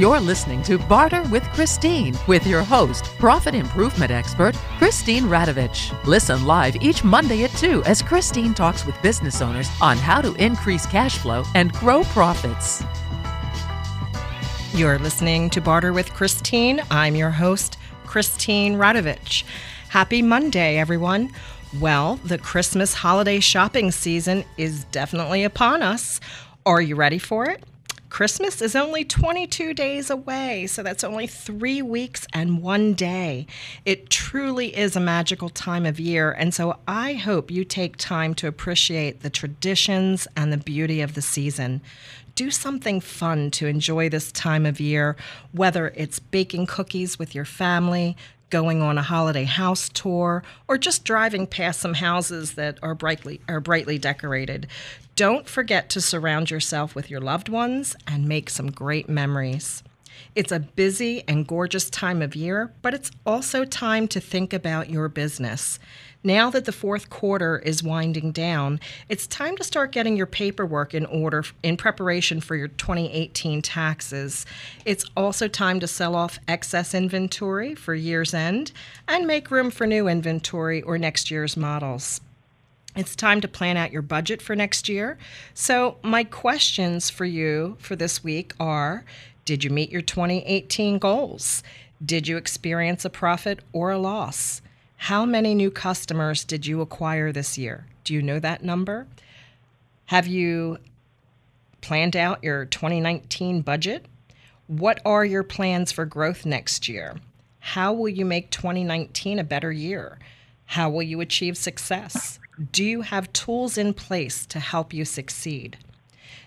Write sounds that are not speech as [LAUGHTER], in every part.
You're listening to Barter with Christine with your host, profit improvement expert, Christine Radovich. Listen live each Monday at 2 as Christine talks with business owners on how to increase cash flow and grow profits. You're listening to Barter with Christine. I'm your host, Christine Radovich. Happy Monday, everyone. Well, the Christmas holiday shopping season is definitely upon us. Are you ready for it? Christmas is only 22 days away, so that's only three weeks and one day. It truly is a magical time of year, and so I hope you take time to appreciate the traditions and the beauty of the season. Do something fun to enjoy this time of year, whether it's baking cookies with your family, going on a holiday house tour, or just driving past some houses that are brightly are brightly decorated. Don't forget to surround yourself with your loved ones and make some great memories. It's a busy and gorgeous time of year, but it's also time to think about your business. Now that the fourth quarter is winding down, it's time to start getting your paperwork in order in preparation for your 2018 taxes. It's also time to sell off excess inventory for year's end and make room for new inventory or next year's models. It's time to plan out your budget for next year. So, my questions for you for this week are Did you meet your 2018 goals? Did you experience a profit or a loss? How many new customers did you acquire this year? Do you know that number? Have you planned out your 2019 budget? What are your plans for growth next year? How will you make 2019 a better year? How will you achieve success? Do you have tools in place to help you succeed?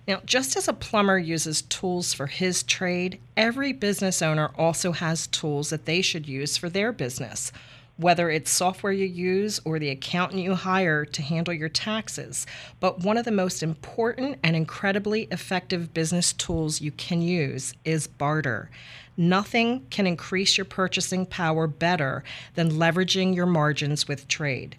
Now, just as a plumber uses tools for his trade, every business owner also has tools that they should use for their business whether it's software you use or the accountant you hire to handle your taxes. But one of the most important and incredibly effective business tools you can use is barter. Nothing can increase your purchasing power better than leveraging your margins with trade.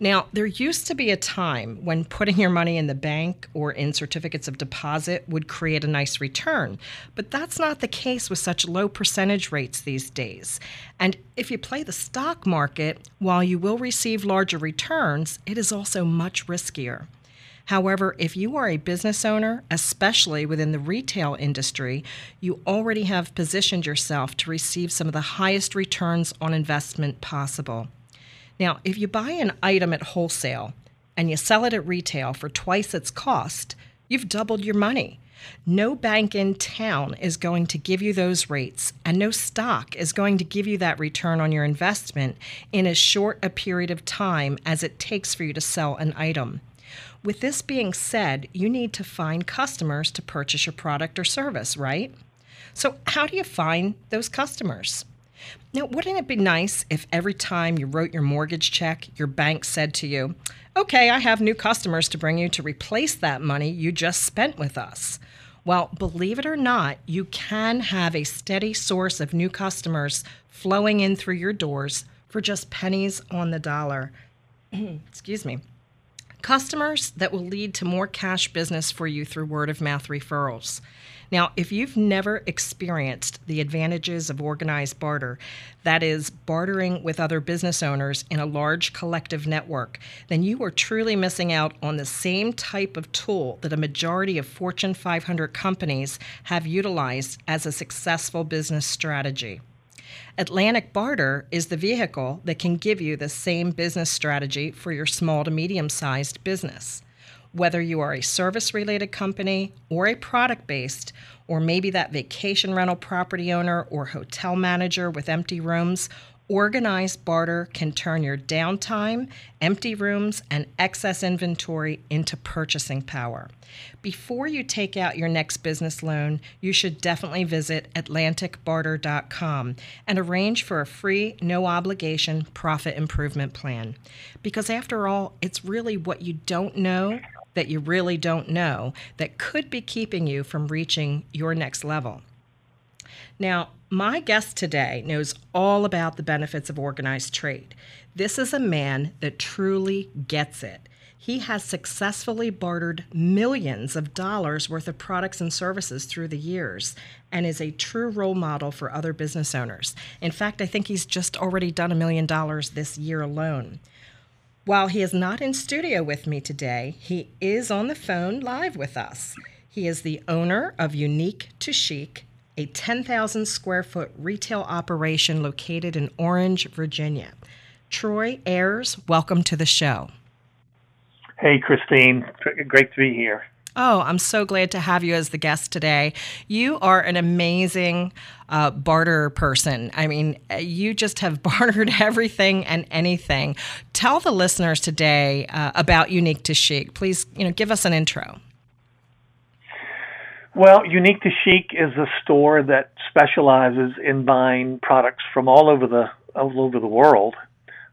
Now, there used to be a time when putting your money in the bank or in certificates of deposit would create a nice return, but that's not the case with such low percentage rates these days. And if you play the stock market, while you will receive larger returns, it is also much riskier. However, if you are a business owner, especially within the retail industry, you already have positioned yourself to receive some of the highest returns on investment possible. Now, if you buy an item at wholesale and you sell it at retail for twice its cost, you've doubled your money. No bank in town is going to give you those rates, and no stock is going to give you that return on your investment in as short a period of time as it takes for you to sell an item. With this being said, you need to find customers to purchase your product or service, right? So, how do you find those customers? Now, wouldn't it be nice if every time you wrote your mortgage check, your bank said to you, Okay, I have new customers to bring you to replace that money you just spent with us? Well, believe it or not, you can have a steady source of new customers flowing in through your doors for just pennies on the dollar. [CLEARS THROAT] Excuse me. Customers that will lead to more cash business for you through word of mouth referrals. Now, if you've never experienced the advantages of organized barter, that is, bartering with other business owners in a large collective network, then you are truly missing out on the same type of tool that a majority of Fortune 500 companies have utilized as a successful business strategy. Atlantic Barter is the vehicle that can give you the same business strategy for your small to medium sized business. Whether you are a service related company or a product based, or maybe that vacation rental property owner or hotel manager with empty rooms, Organized barter can turn your downtime, empty rooms, and excess inventory into purchasing power. Before you take out your next business loan, you should definitely visit AtlanticBarter.com and arrange for a free, no obligation profit improvement plan. Because after all, it's really what you don't know that you really don't know that could be keeping you from reaching your next level. Now, my guest today knows all about the benefits of organized trade. This is a man that truly gets it. he has successfully bartered millions of dollars worth of products and services through the years and is a true role model for other business owners. In fact, I think he's just already done a million dollars this year alone. While he is not in studio with me today, he is on the phone live with us. He is the owner of Unique to Chic, a 10,000 square foot retail operation located in Orange, Virginia. Troy Ayers, welcome to the show. Hey, Christine. Great to be here. Oh, I'm so glad to have you as the guest today. You are an amazing uh, barter person. I mean, you just have [LAUGHS] bartered everything and anything. Tell the listeners today uh, about Unique to Chic. Please, you know, give us an intro. Well, Unique to Chic is a store that specializes in buying products from all over the all over the world.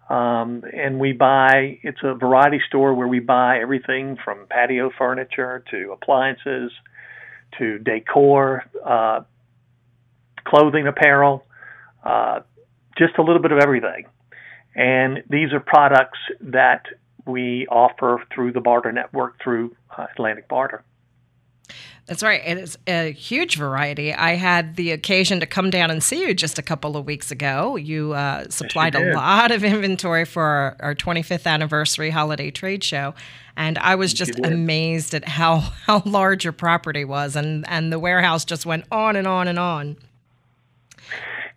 Um, and we buy, it's a variety store where we buy everything from patio furniture to appliances to decor, uh, clothing, apparel, uh, just a little bit of everything. And these are products that we offer through the barter network through uh, Atlantic Barter. That's right. It is a huge variety. I had the occasion to come down and see you just a couple of weeks ago. You uh, supplied yes, a lot of inventory for our, our, 25th anniversary holiday trade show. And I was just amazed at how, [LAUGHS] how large your property was. And, and the warehouse just went on and on and on.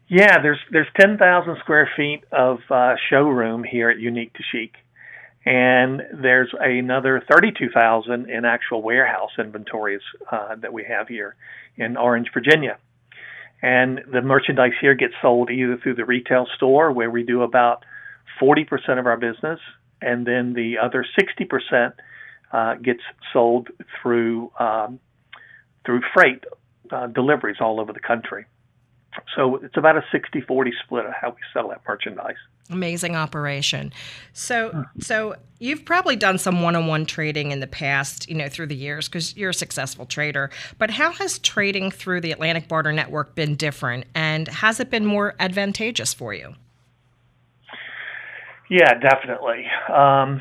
Yeah, there's there's 10,000 square feet of uh, showroom here at Unique to Chic and there's another 32,000 in actual warehouse inventories uh, that we have here in Orange, Virginia. And the merchandise here gets sold either through the retail store, where we do about 40% of our business, and then the other 60% uh, gets sold through um, through freight uh, deliveries all over the country. So it's about a 60 40 split of how we sell that merchandise. Amazing operation. So, so you've probably done some one-on-one trading in the past, you know, through the years because you're a successful trader. But how has trading through the Atlantic Barter Network been different, and has it been more advantageous for you? Yeah, definitely. Um,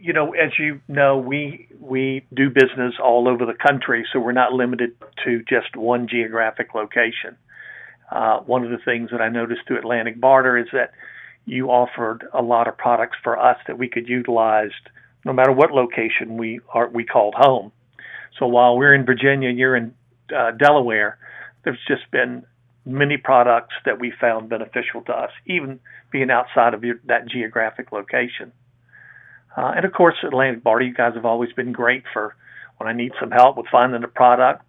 you know, as you know, we we do business all over the country, so we're not limited to just one geographic location. Uh, one of the things that I noticed through Atlantic Barter is that you offered a lot of products for us that we could utilize no matter what location we are we called home. So while we're in Virginia, you're in uh, Delaware. There's just been many products that we found beneficial to us, even being outside of your, that geographic location. Uh, and of course, Atlantic Barter, you guys have always been great for when I need some help with finding a product.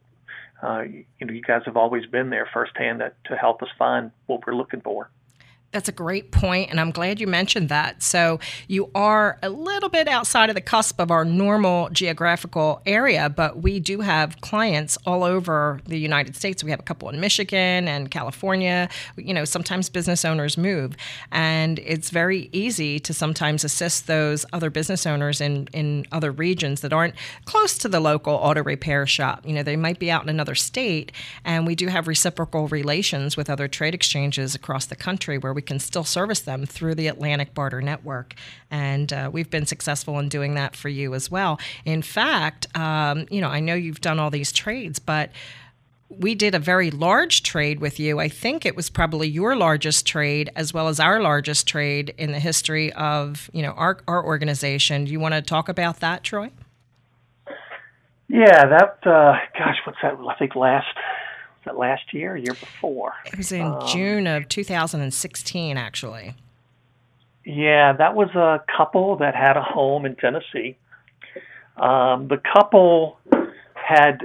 Uh, you know, you guys have always been there firsthand to, to help us find what we're looking for. That's a great point, and I'm glad you mentioned that. So, you are a little bit outside of the cusp of our normal geographical area, but we do have clients all over the United States. We have a couple in Michigan and California. You know, sometimes business owners move, and it's very easy to sometimes assist those other business owners in, in other regions that aren't close to the local auto repair shop. You know, they might be out in another state, and we do have reciprocal relations with other trade exchanges across the country where we we can still service them through the Atlantic Barter Network. And uh, we've been successful in doing that for you as well. In fact, um, you know, I know you've done all these trades, but we did a very large trade with you. I think it was probably your largest trade as well as our largest trade in the history of, you know, our, our organization. Do you want to talk about that, Troy? Yeah, that, uh, gosh, what's that? I think last that last year, or year before? It was in um, June of 2016, actually. Yeah, that was a couple that had a home in Tennessee. Um, the couple had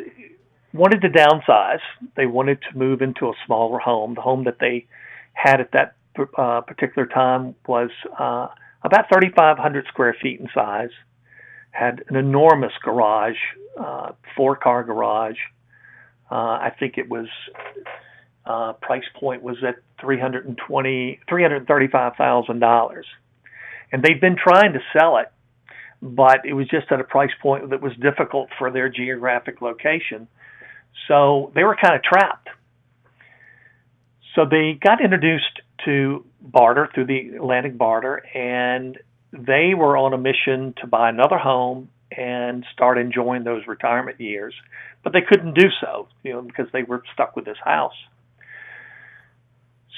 wanted to downsize. They wanted to move into a smaller home. The home that they had at that uh, particular time was uh, about 3,500 square feet in size. Had an enormous garage, uh, four car garage, uh, I think it was uh, price point was at three hundred and twenty, three hundred thirty-five thousand dollars, and they've been trying to sell it, but it was just at a price point that was difficult for their geographic location, so they were kind of trapped. So they got introduced to barter through the Atlantic barter, and they were on a mission to buy another home and start enjoying those retirement years, but they couldn't do so, you know, because they were stuck with this house.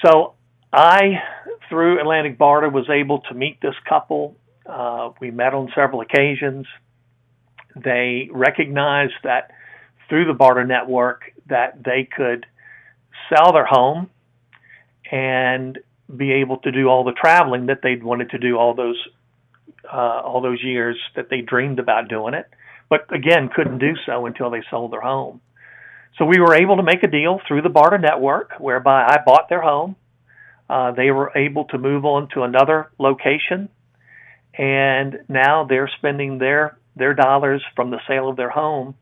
So I, through Atlantic Barter, was able to meet this couple. Uh, we met on several occasions. They recognized that through the barter network that they could sell their home and be able to do all the traveling that they'd wanted to do all those uh, all those years that they dreamed about doing it, but again couldn't do so until they sold their home. So we were able to make a deal through the barter network whereby I bought their home. Uh, they were able to move on to another location, and now they're spending their their dollars from the sale of their home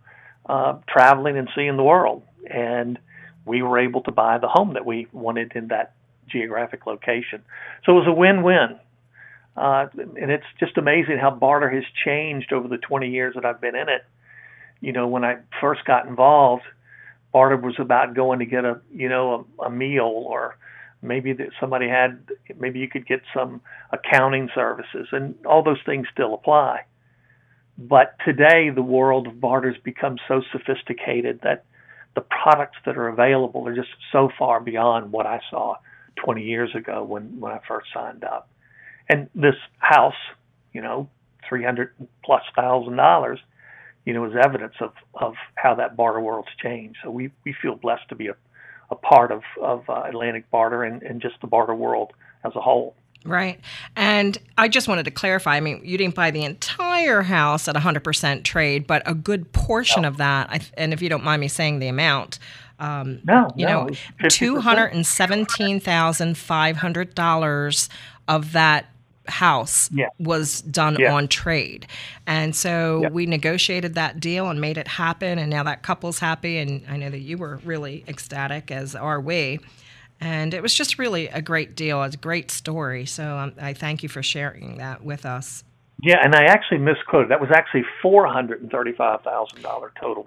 uh, traveling and seeing the world. And we were able to buy the home that we wanted in that geographic location. So it was a win-win. Uh, and it's just amazing how barter has changed over the 20 years that I've been in it. You know, when I first got involved, barter was about going to get a, you know, a, a meal or maybe that somebody had, maybe you could get some accounting services, and all those things still apply. But today, the world of barter has become so sophisticated that the products that are available are just so far beyond what I saw 20 years ago when, when I first signed up. And this house, you know, 300 plus thousand dollars, you know, is evidence of, of how that barter world's changed. So we, we feel blessed to be a, a part of, of uh, Atlantic Barter and, and just the barter world as a whole. Right. And I just wanted to clarify I mean, you didn't buy the entire house at 100% trade, but a good portion no. of that, and if you don't mind me saying the amount, um, no, you no, know, $217,500 of that house yeah. was done yeah. on trade. And so yeah. we negotiated that deal and made it happen. And now that couple's happy. And I know that you were really ecstatic, as are we. And it was just really a great deal. It's a great story. So um, I thank you for sharing that with us. Yeah, and I actually misquoted. That was actually four hundred and thirty-five thousand dollar total.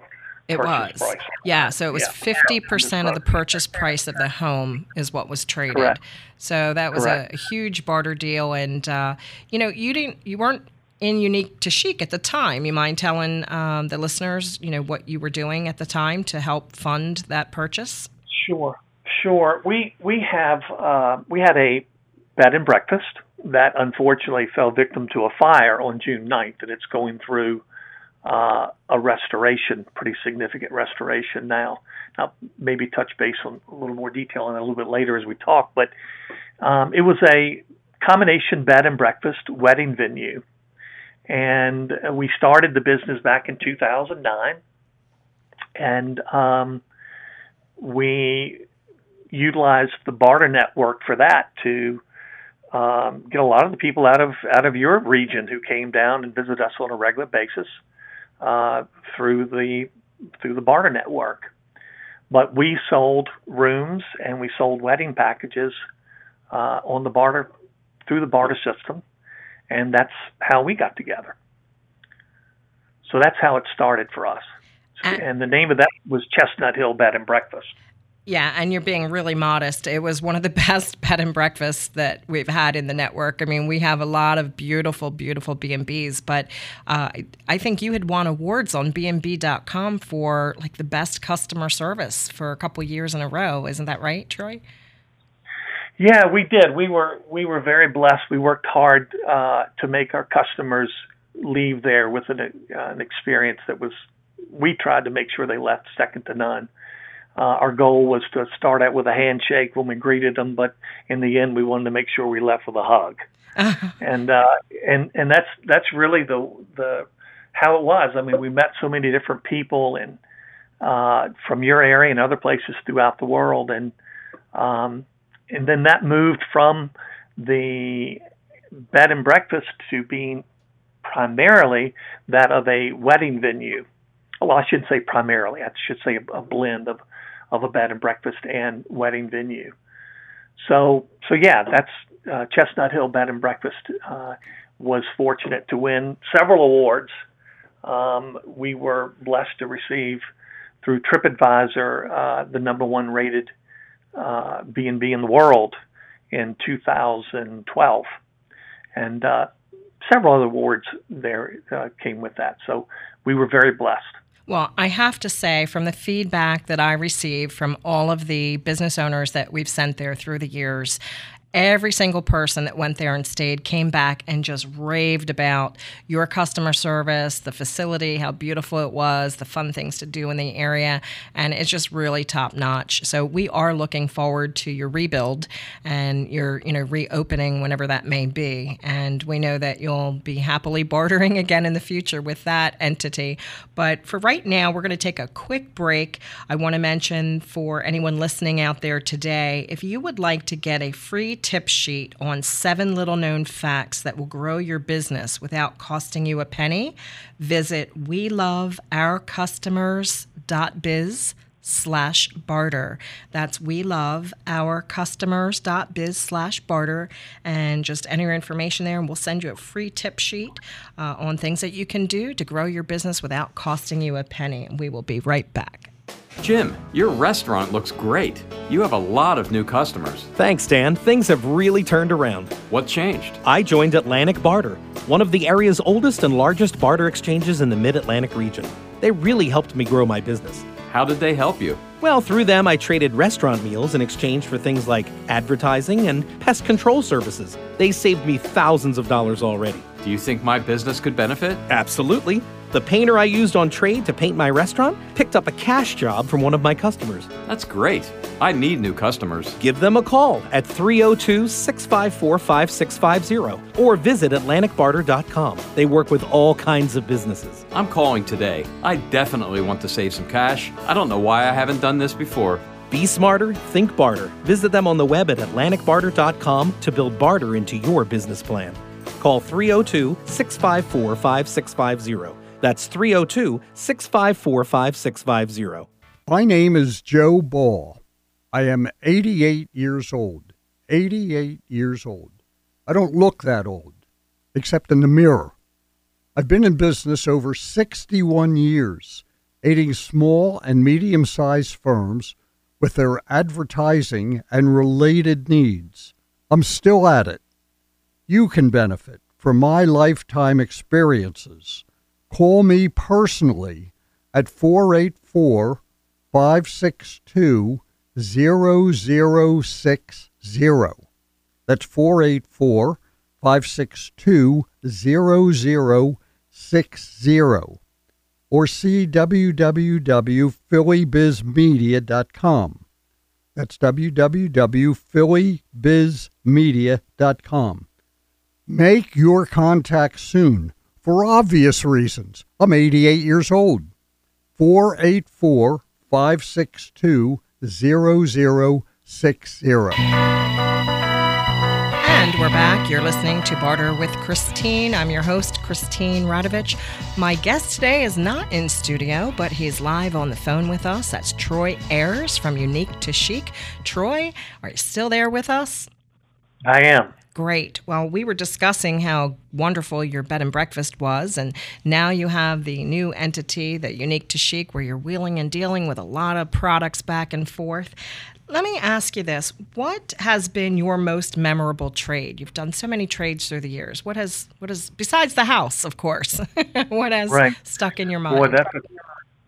It was. Price. Yeah, so it was fifty yeah. percent of the purchase price of the home is what was traded. Correct. So that was a huge barter deal, and uh, you know you didn't you weren't in unique to chic at the time. You mind telling um, the listeners, you know, what you were doing at the time to help fund that purchase? Sure. Sure. We we have uh, we had a bed and breakfast that unfortunately fell victim to a fire on June 9th, and it's going through uh, a restoration, pretty significant restoration now. Now, maybe touch base on a little more detail it a little bit later as we talk, but um, it was a combination bed and breakfast wedding venue. And we started the business back in 2009. And um, we utilized the barter network for that to um, get a lot of the people out of out of your region who came down and visited us on a regular basis uh, through the through the barter network. But we sold rooms and we sold wedding packages uh, on the barter through the barter system, and that's how we got together. So that's how it started for us. And the name of that was Chestnut Hill Bed and Breakfast. Yeah, and you're being really modest. It was one of the [LAUGHS] best bed and breakfasts that we've had in the network. I mean, we have a lot of beautiful, beautiful B&Bs, but uh, I think you had won awards on B&B.com for like the best customer service for a couple years in a row. Isn't that right, Troy? Yeah, we did. We were we were very blessed. We worked hard uh, to make our customers leave there with an, uh, an experience that was. We tried to make sure they left second to none. Uh, our goal was to start out with a handshake when we greeted them, but in the end, we wanted to make sure we left with a hug. [LAUGHS] and uh, and and that's that's really the the how it was. I mean, we met so many different people and uh, from your area and other places throughout the world, and um, and then that moved from the bed and breakfast to being primarily that of a wedding venue. Well, I shouldn't say primarily. I should say a, a blend of of a bed and breakfast and wedding venue. So, so yeah, that's uh, Chestnut Hill Bed and Breakfast uh, was fortunate to win several awards. Um, we were blessed to receive through TripAdvisor uh, the number one rated uh, B&B in the world in 2012, and uh, several other awards there uh, came with that. So we were very blessed. Well, I have to say, from the feedback that I received from all of the business owners that we've sent there through the years, every single person that went there and stayed came back and just raved about your customer service, the facility, how beautiful it was, the fun things to do in the area, and it's just really top notch. So we are looking forward to your rebuild and your you know reopening whenever that may be, and we know that you'll be happily bartering again in the future with that entity. But for right now, we're going to take a quick break. I want to mention for anyone listening out there today, if you would like to get a free tip sheet on seven little known facts that will grow your business without costing you a penny, visit we love our customers.biz slash barter. That's we love our customers.biz slash barter and just enter your information there and we'll send you a free tip sheet uh, on things that you can do to grow your business without costing you a penny. We will be right back. Jim, your restaurant looks great. You have a lot of new customers. Thanks, Dan. Things have really turned around. What changed? I joined Atlantic Barter, one of the area's oldest and largest barter exchanges in the mid Atlantic region. They really helped me grow my business. How did they help you? Well, through them, I traded restaurant meals in exchange for things like advertising and pest control services. They saved me thousands of dollars already. Do you think my business could benefit? Absolutely. The painter I used on trade to paint my restaurant picked up a cash job from one of my customers. That's great. I need new customers. Give them a call at 302 654 5650 or visit AtlanticBarter.com. They work with all kinds of businesses. I'm calling today. I definitely want to save some cash. I don't know why I haven't done this before. Be smarter, think barter. Visit them on the web at AtlanticBarter.com to build barter into your business plan. Call 302 654 5650. That's 302 654 5650. My name is Joe Ball. I am 88 years old. 88 years old. I don't look that old, except in the mirror. I've been in business over 61 years, aiding small and medium sized firms with their advertising and related needs. I'm still at it. You can benefit from my lifetime experiences Call me personally at 484 562 0060. That's 484 562 0060. Or see www.phillybizmedia.com. That's www.phillybizmedia.com. Make your contact soon for obvious reasons. I'm 88 years old. 484 562 0060. And we're back. You're listening to Barter with Christine. I'm your host, Christine Radovich. My guest today is not in studio, but he's live on the phone with us. That's Troy Ayers from Unique to Chic. Troy, are you still there with us? I am. Great. Well, we were discussing how wonderful your bed and breakfast was, and now you have the new entity, the Unique to Chic, where you're wheeling and dealing with a lot of products back and forth. Let me ask you this: What has been your most memorable trade? You've done so many trades through the years. What has, what has, besides the house, of course, [LAUGHS] what has right. stuck in your mind? Boy, that's a,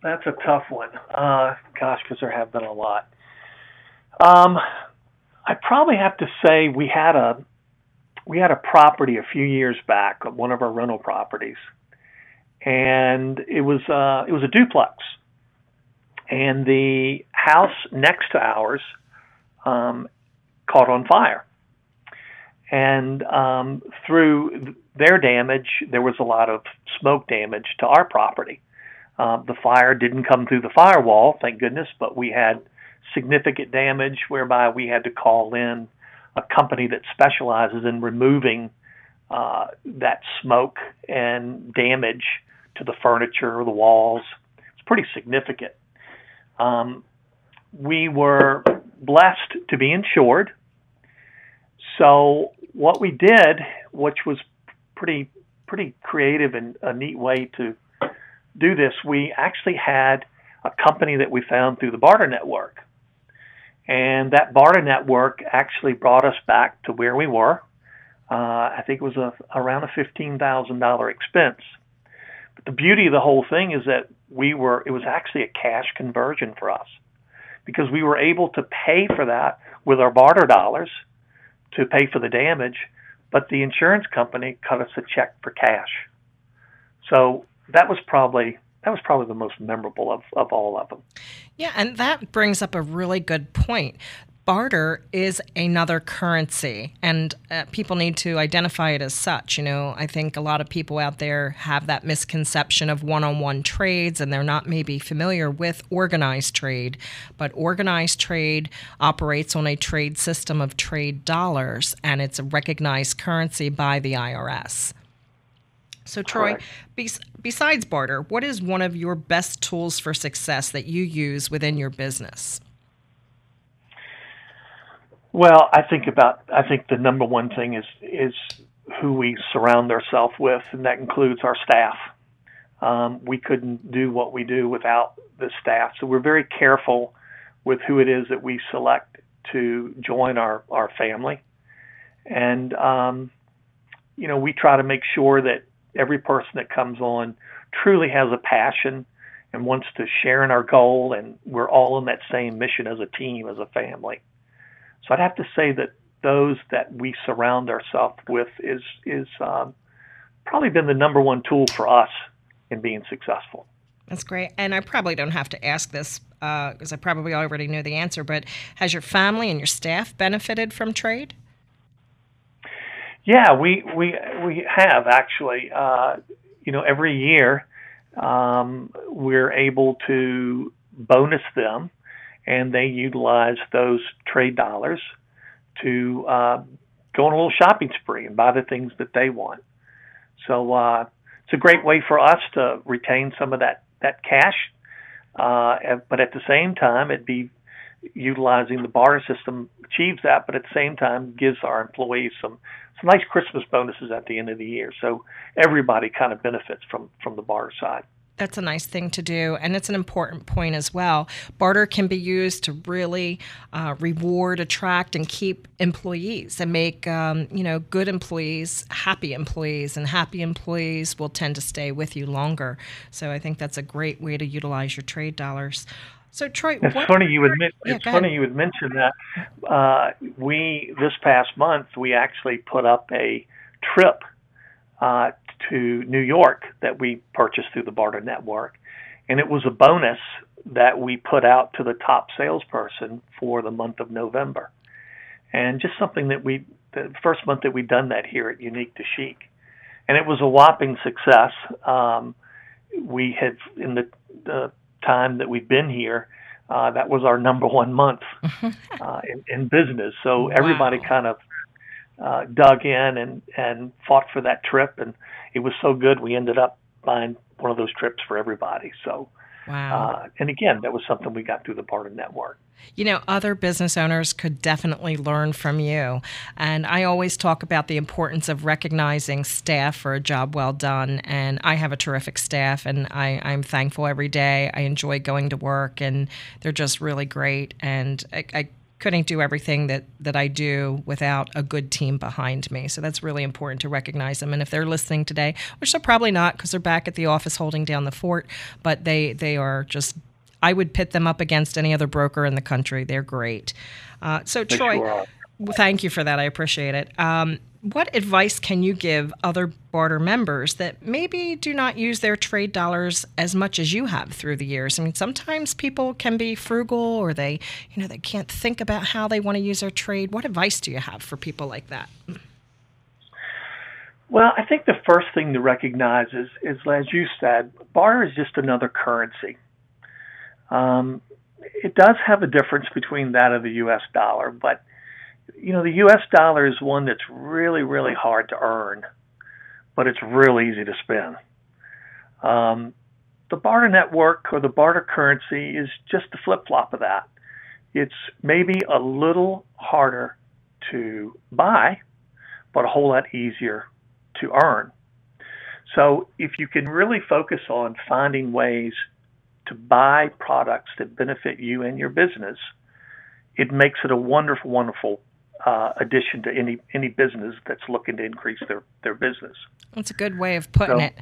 that's a tough one. Uh, gosh, because there have been a lot. Um, I probably have to say we had a we had a property a few years back, one of our rental properties, and it was uh, it was a duplex, and the house next to ours um, caught on fire, and um, through their damage, there was a lot of smoke damage to our property. Uh, the fire didn't come through the firewall, thank goodness, but we had significant damage whereby we had to call in a company that specializes in removing uh, that smoke and damage to the furniture or the walls. It's pretty significant. Um, we were blessed to be insured. So what we did, which was pretty pretty creative and a neat way to do this, we actually had a company that we found through the barter network and that barter network actually brought us back to where we were. Uh, I think it was a, around a $15,000 expense. But the beauty of the whole thing is that we were, it was actually a cash conversion for us because we were able to pay for that with our barter dollars to pay for the damage, but the insurance company cut us a check for cash. So that was probably that was probably the most memorable of, of all of them. Yeah, and that brings up a really good point. Barter is another currency and uh, people need to identify it as such you know? I think a lot of people out there have that misconception of one-on-one trades and they're not maybe familiar with organized trade but organized trade operates on a trade system of trade dollars and it's a recognized currency by the irs so troy besides barter what is one of your best tools for success that you use within your business? Well, I think about I think the number one thing is is who we surround ourselves with, and that includes our staff. Um, we couldn't do what we do without the staff, so we're very careful with who it is that we select to join our our family, and um, you know we try to make sure that every person that comes on truly has a passion and wants to share in our goal, and we're all in that same mission as a team, as a family. So I'd have to say that those that we surround ourselves with is is um, probably been the number one tool for us in being successful. That's great. And I probably don't have to ask this because uh, I probably already know the answer, but has your family and your staff benefited from trade? Yeah, we we we have actually. Uh, you know, every year um, we're able to bonus them and they utilize those trade dollars to uh, go on a little shopping spree and buy the things that they want. So uh, it's a great way for us to retain some of that that cash, uh, but at the same time, it'd be utilizing the barter system achieves that, but at the same time gives our employees some nice Christmas bonuses at the end of the year. So everybody kind of benefits from from the barter side that's a nice thing to do, and it's an important point as well. Barter can be used to really uh, reward, attract, and keep employees, and make um, you know good employees happy employees, and happy employees will tend to stay with you longer. So I think that's a great way to utilize your trade dollars. So Troy, it's what, funny you would yeah, it's funny you would mention that. Uh, we this past month we actually put up a trip uh, to New York that we purchased through the Barter Network. And it was a bonus that we put out to the top salesperson for the month of November. And just something that we, the first month that we'd done that here at Unique to Chic. And it was a whopping success. Um, we had, in the, the time that we've been here, uh, that was our number one month [LAUGHS] uh, in, in business. So Wow. everybody kind of uh, dug in and and fought for that trip, and it was so good we ended up buying one of those trips for everybody. So, wow. uh, and again, that was something we got through the Barter Network. You know, other business owners could definitely learn from you. And I always talk about the importance of recognizing staff for a job well done. And I have a terrific staff, and I, I'm thankful every day. I enjoy going to work, and they're just really great. And I, I couldn't do everything that, that I do without a good team behind me. So that's really important to recognize them. And if they're listening today, which they're probably not because they're back at the office holding down the fort, but they, they are just I would pit them up against any other broker in the country. They're great. Uh, so, Troy, thank you for that. I appreciate it. Um, what advice can you give other barter members that maybe do not use their trade dollars as much as you have through the years? I mean, sometimes people can be frugal or they, you know, they can't think about how they want to use their trade. What advice do you have for people like that? Well, I think the first thing to recognize is, is as you said, barter is just another currency. Um, it does have a difference between that of the U.S. dollar, but you know the U.S. dollar is one that's really, really hard to earn, but it's real easy to spend. Um, the barter network or the barter currency is just the flip flop of that. It's maybe a little harder to buy, but a whole lot easier to earn. So if you can really focus on finding ways to buy products that benefit you and your business, it makes it a wonderful, wonderful uh, addition to any any business that's looking to increase their their business. That's a good way of putting So- it.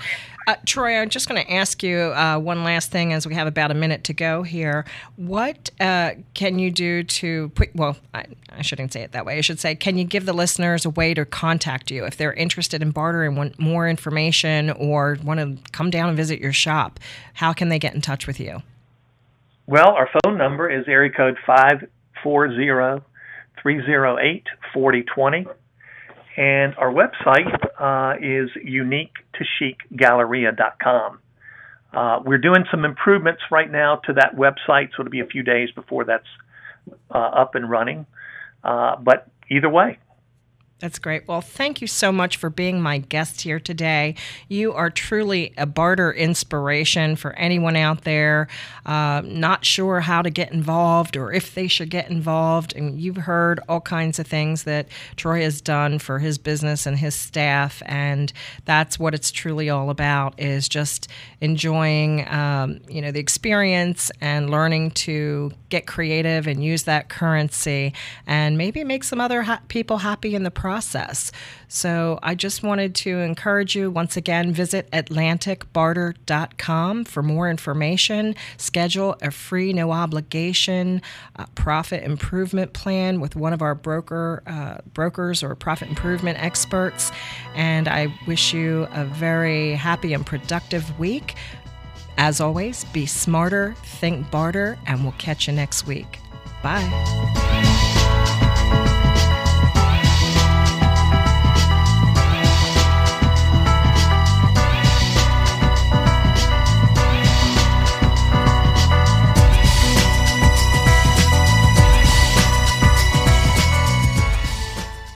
Uh, Troy, I'm just going to ask you uh, one last thing as we have about a minute to go here. What uh, can you do to put, well, I, I shouldn't say it that way. I should say, can you give the listeners a way to contact you if they're interested in barter and want more information or want to come down and visit your shop? How can they get in touch with you? Well, our phone number is area code five four zero three zero eight forty twenty, and our website uh, is unique-to-chic-galleria.com. Uh, we're doing some improvements right now to that website, so it'll be a few days before that's uh, up and running. Uh, but either way, That's great. Well, thank you so much for being my guest here today. You are truly a barter inspiration for anyone out there uh, not sure how to get involved or if they should get involved. And you've heard all kinds of things that Troy has done for his business and his staff, and that's what it's truly all about: is just enjoying, um, you know, the experience and learning to get creative and use that currency, and maybe make some other ha- people happy in the process. So I just wanted to encourage you once again visit atlanticbarter.com for more information. Schedule a free, no obligation uh, profit improvement plan with one of our broker uh, brokers or profit improvement experts. And I wish you a very happy and productive week. As always, be smarter, think barter, and we'll catch you next week. Bye.